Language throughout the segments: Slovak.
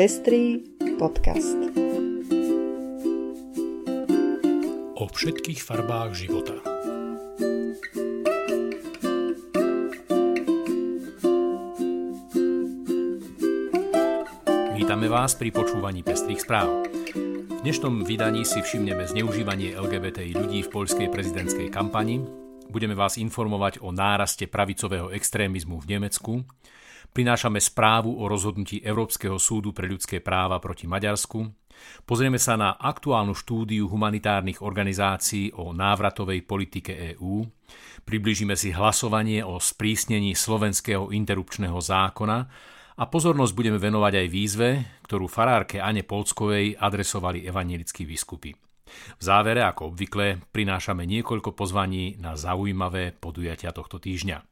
Pestrý podcast. O všetkých farbách života. Vítame vás pri počúvaní Pestrých správ. V dnešnom vydaní si všimneme zneužívanie LGBTI ľudí v poľskej prezidentskej kampani, budeme vás informovať o náraste pravicového extrémizmu v Nemecku, prinášame správu o rozhodnutí Európskeho súdu pre ľudské práva proti Maďarsku, pozrieme sa na aktuálnu štúdiu humanitárnych organizácií o návratovej politike EÚ, približíme si hlasovanie o sprísnení slovenského interrupčného zákona a pozornosť budeme venovať aj výzve, ktorú farárke Ane Polskovej adresovali evanilickí biskupy. V závere, ako obvykle, prinášame niekoľko pozvaní na zaujímavé podujatia tohto týždňa.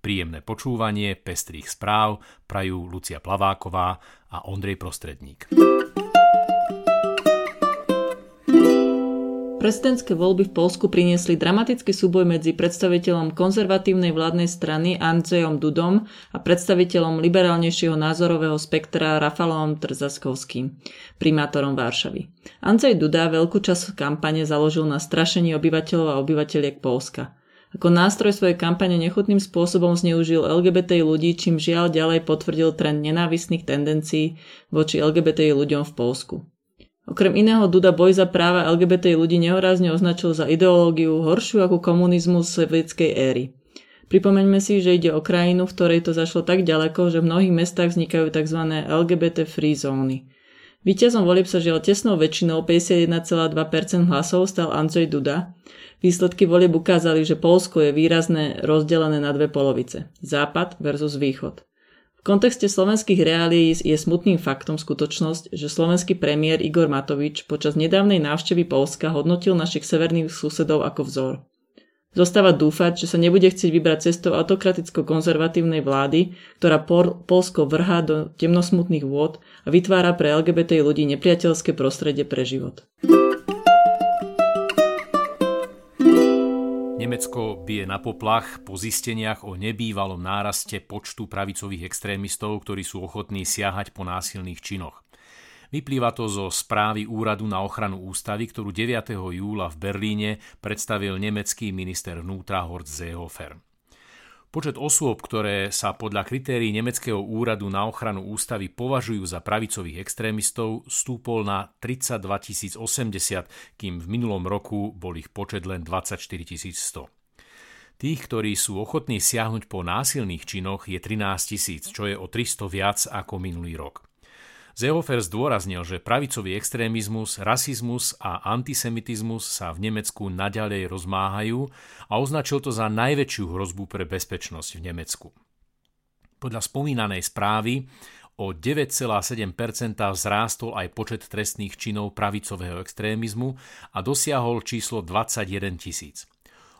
Príjemné počúvanie pestrých správ prajú Lucia Plaváková a Ondrej Prostredník. Prezidentské voľby v Polsku priniesli dramatický súboj medzi predstaviteľom konzervatívnej vládnej strany Andrzejom Dudom a predstaviteľom liberálnejšieho názorového spektra Rafalom Trzaskovským, primátorom Varšavy. Andrzej Duda veľkú časť kampane založil na strašení obyvateľov a obyvateľiek Polska. Ako nástroj svojej kampane nechutným spôsobom zneužil LGBT ľudí, čím žiaľ ďalej potvrdil trend nenávistných tendencií voči LGBT ľuďom v Polsku. Okrem iného Duda boj za práva LGBT ľudí nehorázne označil za ideológiu horšiu ako komunizmus sovietskej éry. Pripomeňme si, že ide o krajinu, v ktorej to zašlo tak ďaleko, že v mnohých mestách vznikajú tzv. LGBT free zóny. Výťazom volieb sa žiaľ tesnou väčšinou 51,2% hlasov stal Andrzej Duda. Výsledky volieb ukázali, že Polsko je výrazne rozdelené na dve polovice. Západ versus východ kontexte slovenských reálií je smutným faktom skutočnosť, že slovenský premiér Igor Matovič počas nedávnej návštevy Polska hodnotil našich severných susedov ako vzor. Zostáva dúfať, že sa nebude chcieť vybrať cestou autokraticko-konzervatívnej vlády, ktorá Pol- Polsko vrhá do temnosmutných vôd a vytvára pre LGBT ľudí nepriateľské prostredie pre život. Nemecko bije na poplach po zisteniach o nebývalom náraste počtu pravicových extrémistov, ktorí sú ochotní siahať po násilných činoch. Vyplýva to zo správy Úradu na ochranu ústavy, ktorú 9. júla v Berlíne predstavil nemecký minister vnútra Horst Seehofer. Počet osôb, ktoré sa podľa kritérií Nemeckého úradu na ochranu ústavy považujú za pravicových extrémistov, stúpol na 32 080, kým v minulom roku bol ich počet len 24 100. Tých, ktorí sú ochotní siahnuť po násilných činoch, je 13 tisíc, čo je o 300 viac ako minulý rok. Seehofer zdôraznil, že pravicový extrémizmus, rasizmus a antisemitizmus sa v Nemecku naďalej rozmáhajú a označil to za najväčšiu hrozbu pre bezpečnosť v Nemecku. Podľa spomínanej správy o 9,7% vzrástol aj počet trestných činov pravicového extrémizmu a dosiahol číslo 21 tisíc.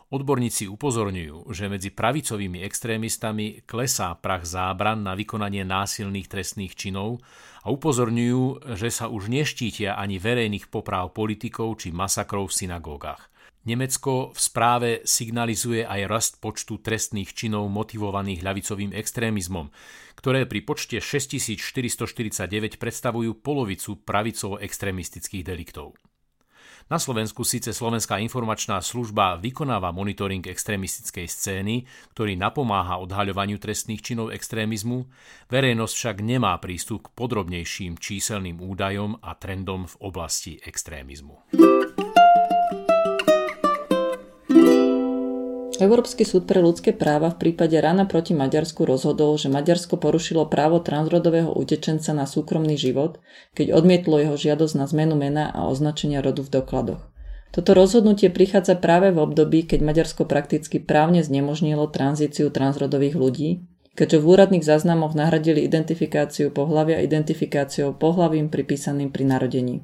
Odborníci upozorňujú, že medzi pravicovými extrémistami klesá prach zábran na vykonanie násilných trestných činov a upozorňujú, že sa už neštítia ani verejných popráv politikov či masakrov v synagógach. Nemecko v správe signalizuje aj rast počtu trestných činov motivovaných ľavicovým extrémizmom, ktoré pri počte 6449 predstavujú polovicu pravicovo-extrémistických deliktov. Na Slovensku síce Slovenská informačná služba vykonáva monitoring extrémistickej scény, ktorý napomáha odhaľovaniu trestných činov extrémizmu, verejnosť však nemá prístup k podrobnejším číselným údajom a trendom v oblasti extrémizmu. Európsky súd pre ľudské práva v prípade rana proti Maďarsku rozhodol, že Maďarsko porušilo právo transrodového utečenca na súkromný život, keď odmietlo jeho žiadosť na zmenu mena a označenia rodu v dokladoch. Toto rozhodnutie prichádza práve v období, keď Maďarsko prakticky právne znemožnilo tranzíciu transrodových ľudí, keďže v úradných záznamoch nahradili identifikáciu pohlavia identifikáciou pohlavím pripísaným pri narodení.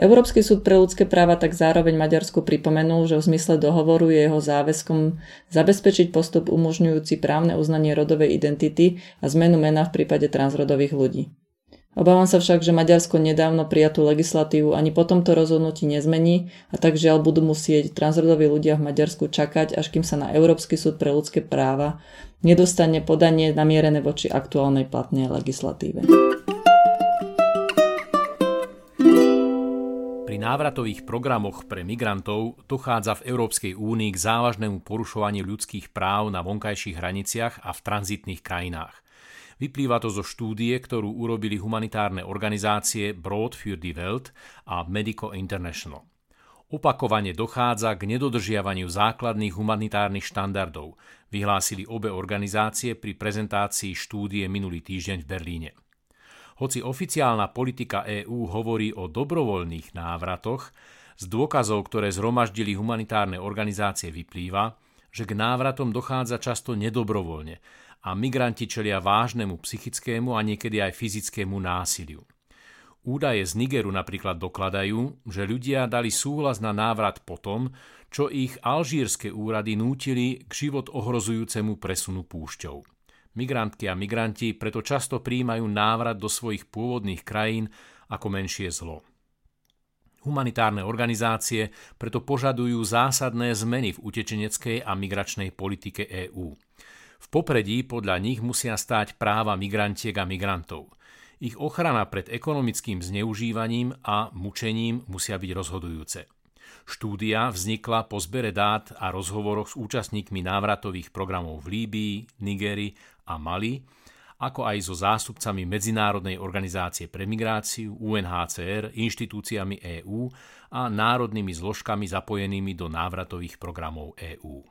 Európsky súd pre ľudské práva tak zároveň Maďarsku pripomenul, že v zmysle dohovoru je jeho záväzkom zabezpečiť postup umožňujúci právne uznanie rodovej identity a zmenu mena v prípade transrodových ľudí. Obávam sa však, že Maďarsko nedávno prijatú legislatívu ani po tomto rozhodnutí nezmení a tak žiaľ budú musieť transrodoví ľudia v Maďarsku čakať, až kým sa na Európsky súd pre ľudské práva nedostane podanie namierené voči aktuálnej platnej legislatíve. Návratových programoch pre migrantov dochádza v Európskej únii k závažnému porušovaniu ľudských práv na vonkajších hraniciach a v tranzitných krajinách. Vyplýva to zo štúdie, ktorú urobili humanitárne organizácie Broad für die Welt a Medico International. Opakovane dochádza k nedodržiavaniu základných humanitárnych štandardov, vyhlásili obe organizácie pri prezentácii štúdie minulý týždeň v Berlíne. Hoci oficiálna politika EÚ hovorí o dobrovoľných návratoch, z dôkazov, ktoré zhromaždili humanitárne organizácie vyplýva, že k návratom dochádza často nedobrovoľne a migranti čelia vážnemu psychickému a niekedy aj fyzickému násiliu. Údaje z Nigeru napríklad dokladajú, že ľudia dali súhlas na návrat potom, čo ich alžírske úrady nútili k život ohrozujúcemu presunu púšťou. Migrantky a migranti preto často príjmajú návrat do svojich pôvodných krajín ako menšie zlo. Humanitárne organizácie preto požadujú zásadné zmeny v utečeneckej a migračnej politike EÚ. V popredí podľa nich musia stáť práva migrantiek a migrantov – ich ochrana pred ekonomickým zneužívaním a mučením musia byť rozhodujúce. Štúdia vznikla po zbere dát a rozhovoroch s účastníkmi návratových programov v Líbii, Nigerii a Mali, ako aj so zástupcami Medzinárodnej organizácie pre migráciu, UNHCR, inštitúciami EÚ a národnými zložkami zapojenými do návratových programov EÚ.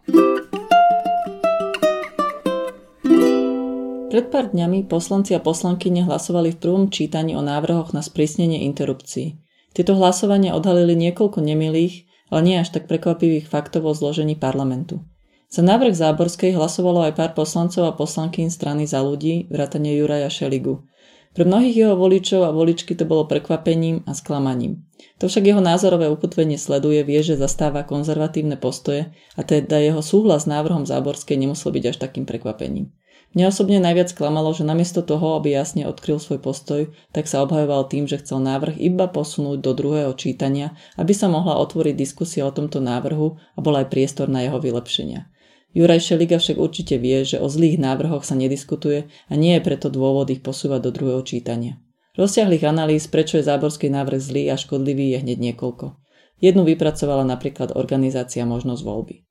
Pred pár dňami poslanci a poslanky hlasovali v prvom čítaní o návrhoch na sprísnenie interrupcií. Tieto hlasovania odhalili niekoľko nemilých, ale nie až tak prekvapivých faktov o zložení parlamentu. Za návrh Záborskej hlasovalo aj pár poslancov a poslankyň strany za ľudí, vrátane Juraja Šeligu. Pre mnohých jeho voličov a voličky to bolo prekvapením a sklamaním. To však jeho názorové ukotvenie sleduje, vie, že zastáva konzervatívne postoje a teda jeho súhlas s návrhom Záborskej nemusel byť až takým prekvapením. Mňa osobne najviac klamalo, že namiesto toho, aby jasne odkryl svoj postoj, tak sa obhajoval tým, že chcel návrh iba posunúť do druhého čítania, aby sa mohla otvoriť diskusia o tomto návrhu a bol aj priestor na jeho vylepšenia. Juraj Šeliga však určite vie, že o zlých návrhoch sa nediskutuje a nie je preto dôvod ich posúvať do druhého čítania. Rozsiahlých analýz, prečo je záborský návrh zlý a škodlivý, je hneď niekoľko. Jednu vypracovala napríklad organizácia Možnosť voľby.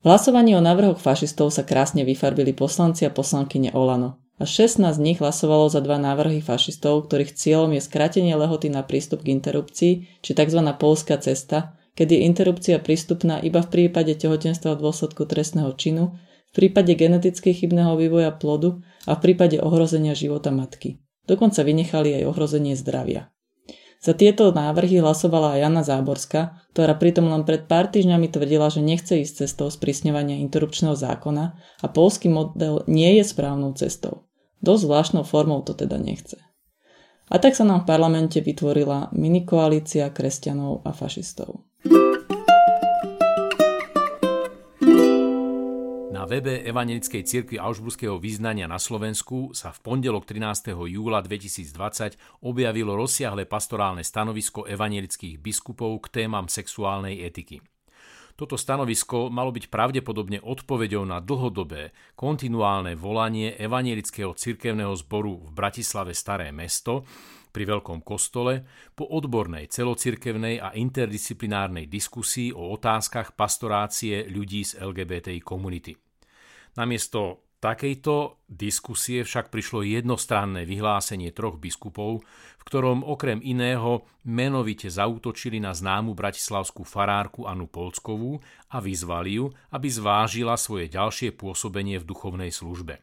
Hlasovaní o návrhoch fašistov sa krásne vyfarbili poslanci a poslankyne Olano. A 16 z nich hlasovalo za dva návrhy fašistov, ktorých cieľom je skrátenie lehoty na prístup k interrupcii, či tzv. polská cesta, kedy je interrupcia prístupná iba v prípade tehotenstva v dôsledku trestného činu, v prípade geneticky chybného vývoja plodu a v prípade ohrozenia života matky. Dokonca vynechali aj ohrozenie zdravia. Za tieto návrhy hlasovala aj Jana Záborská, ktorá pritom len pred pár týždňami tvrdila, že nechce ísť cestou sprísňovania interrupčného zákona a polský model nie je správnou cestou. Dosť zvláštnou formou to teda nechce. A tak sa nám v parlamente vytvorila minikoalícia kresťanov a fašistov. Webe Evangelickej cirkvi Augsburského význania na Slovensku sa v pondelok 13. júla 2020 objavilo rozsiahle pastorálne stanovisko evangelických biskupov k témam sexuálnej etiky. Toto stanovisko malo byť pravdepodobne odpoveďou na dlhodobé, kontinuálne volanie Evangelického cirkevného zboru v Bratislave Staré mesto pri Veľkom kostole po odbornej celocirkevnej a interdisciplinárnej diskusii o otázkach pastorácie ľudí z LGBTI komunity. Namiesto takejto diskusie však prišlo jednostranné vyhlásenie troch biskupov, v ktorom okrem iného menovite zautočili na známu bratislavskú farárku Anu Polskovú a vyzvali ju, aby zvážila svoje ďalšie pôsobenie v duchovnej službe.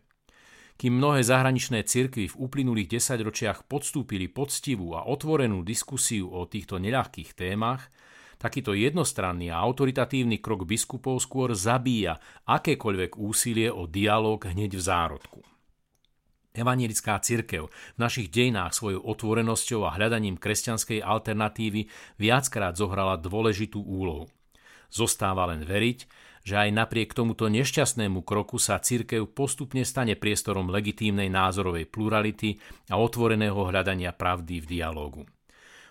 Kým mnohé zahraničné cirkvy v uplynulých desaťročiach podstúpili poctivú a otvorenú diskusiu o týchto neľahkých témach, Takýto jednostranný a autoritatívny krok biskupov skôr zabíja akékoľvek úsilie o dialog hneď v zárodku. Evanielická cirkev v našich dejinách svojou otvorenosťou a hľadaním kresťanskej alternatívy viackrát zohrala dôležitú úlohu. Zostáva len veriť, že aj napriek tomuto nešťastnému kroku sa cirkev postupne stane priestorom legitímnej názorovej plurality a otvoreného hľadania pravdy v dialógu.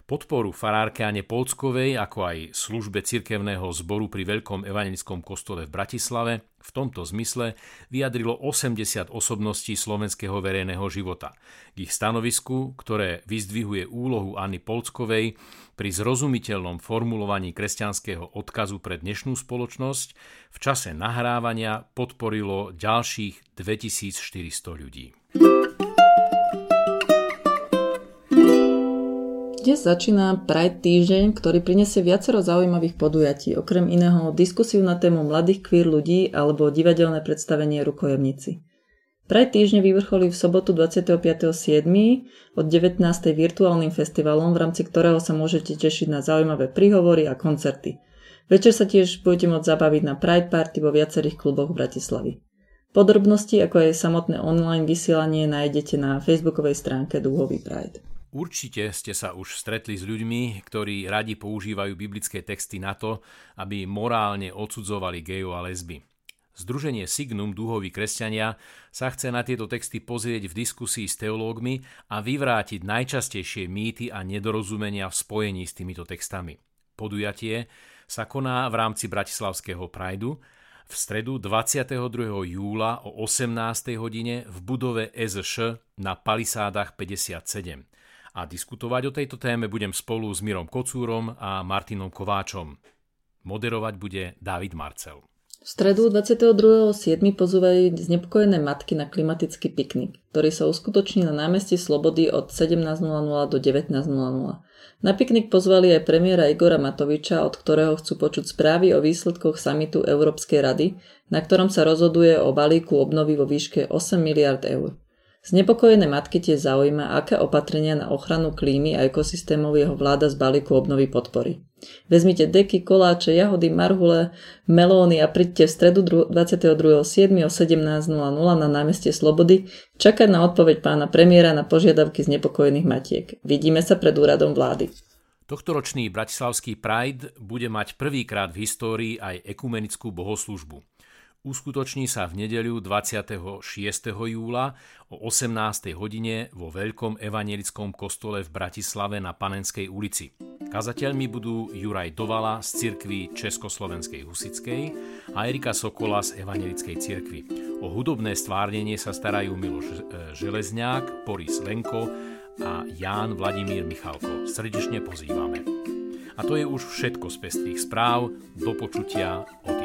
Podporu farárke Ane Polskovej, ako aj službe cirkevného zboru pri Veľkom evangelickom kostole v Bratislave V tomto zmysle vyjadrilo 80 osobností slovenského verejného života. K ich stanovisku, ktoré vyzdvihuje úlohu Anny Polckovej pri zrozumiteľnom formulovaní kresťanského odkazu pre dnešnú spoločnosť, v čase nahrávania podporilo ďalších 2400 ľudí. Dnes začína Pride týždeň, ktorý prinesie viacero zaujímavých podujatí, okrem iného diskusiu na tému mladých queer ľudí alebo divadelné predstavenie rukojemníci. Pride týždne vyvrcholí v sobotu 25.7. od 19. virtuálnym festivalom, v rámci ktorého sa môžete tešiť na zaujímavé príhovory a koncerty. Večer sa tiež budete môcť zabaviť na Pride Party vo viacerých kluboch v Bratislavi. Podrobnosti, ako aj samotné online vysielanie, nájdete na facebookovej stránke Dúhový Pride. Určite ste sa už stretli s ľuďmi, ktorí radi používajú biblické texty na to, aby morálne odsudzovali gejov a lesby. Združenie Signum Dúhoví kresťania sa chce na tieto texty pozrieť v diskusii s teológmi a vyvrátiť najčastejšie mýty a nedorozumenia v spojení s týmito textami. Podujatie sa koná v rámci Bratislavského Prajdu v stredu 22. júla o 18. hodine v budove SŠ na Palisádach 57 a diskutovať o tejto téme budem spolu s Mirom Kocúrom a Martinom Kováčom. Moderovať bude David Marcel. V stredu 22.7. pozúvajú znepokojené matky na klimatický piknik, ktorý sa uskutoční na námestí Slobody od 17.00 do 19.00. Na piknik pozvali aj premiéra Igora Matoviča, od ktorého chcú počuť správy o výsledkoch samitu Európskej rady, na ktorom sa rozhoduje o balíku obnovy vo výške 8 miliard eur. Znepokojené matky tiež zaujíma, aké opatrenia na ochranu klímy a ekosystémov jeho vláda z balíku obnovy podpory. Vezmite deky, koláče, jahody, marhule, melóny a príďte v stredu 22.7. o 17.00 na námestie Slobody čakať na odpoveď pána premiéra na požiadavky znepokojených matiek. Vidíme sa pred úradom vlády. Tohtoročný Bratislavský Pride bude mať prvýkrát v histórii aj ekumenickú bohoslužbu uskutoční sa v nedeľu 26. júla o 18. hodine vo Veľkom evanelickom kostole v Bratislave na Panenskej ulici. Kazateľmi budú Juraj Dovala z cirkvy Československej Husickej a Erika Sokola z Evanelickej cirkvy. O hudobné stvárnenie sa starajú Miloš e, Železňák, Boris Lenko a Ján Vladimír Michalko. Srdečne pozývame. A to je už všetko z pestrých správ. Do počutia o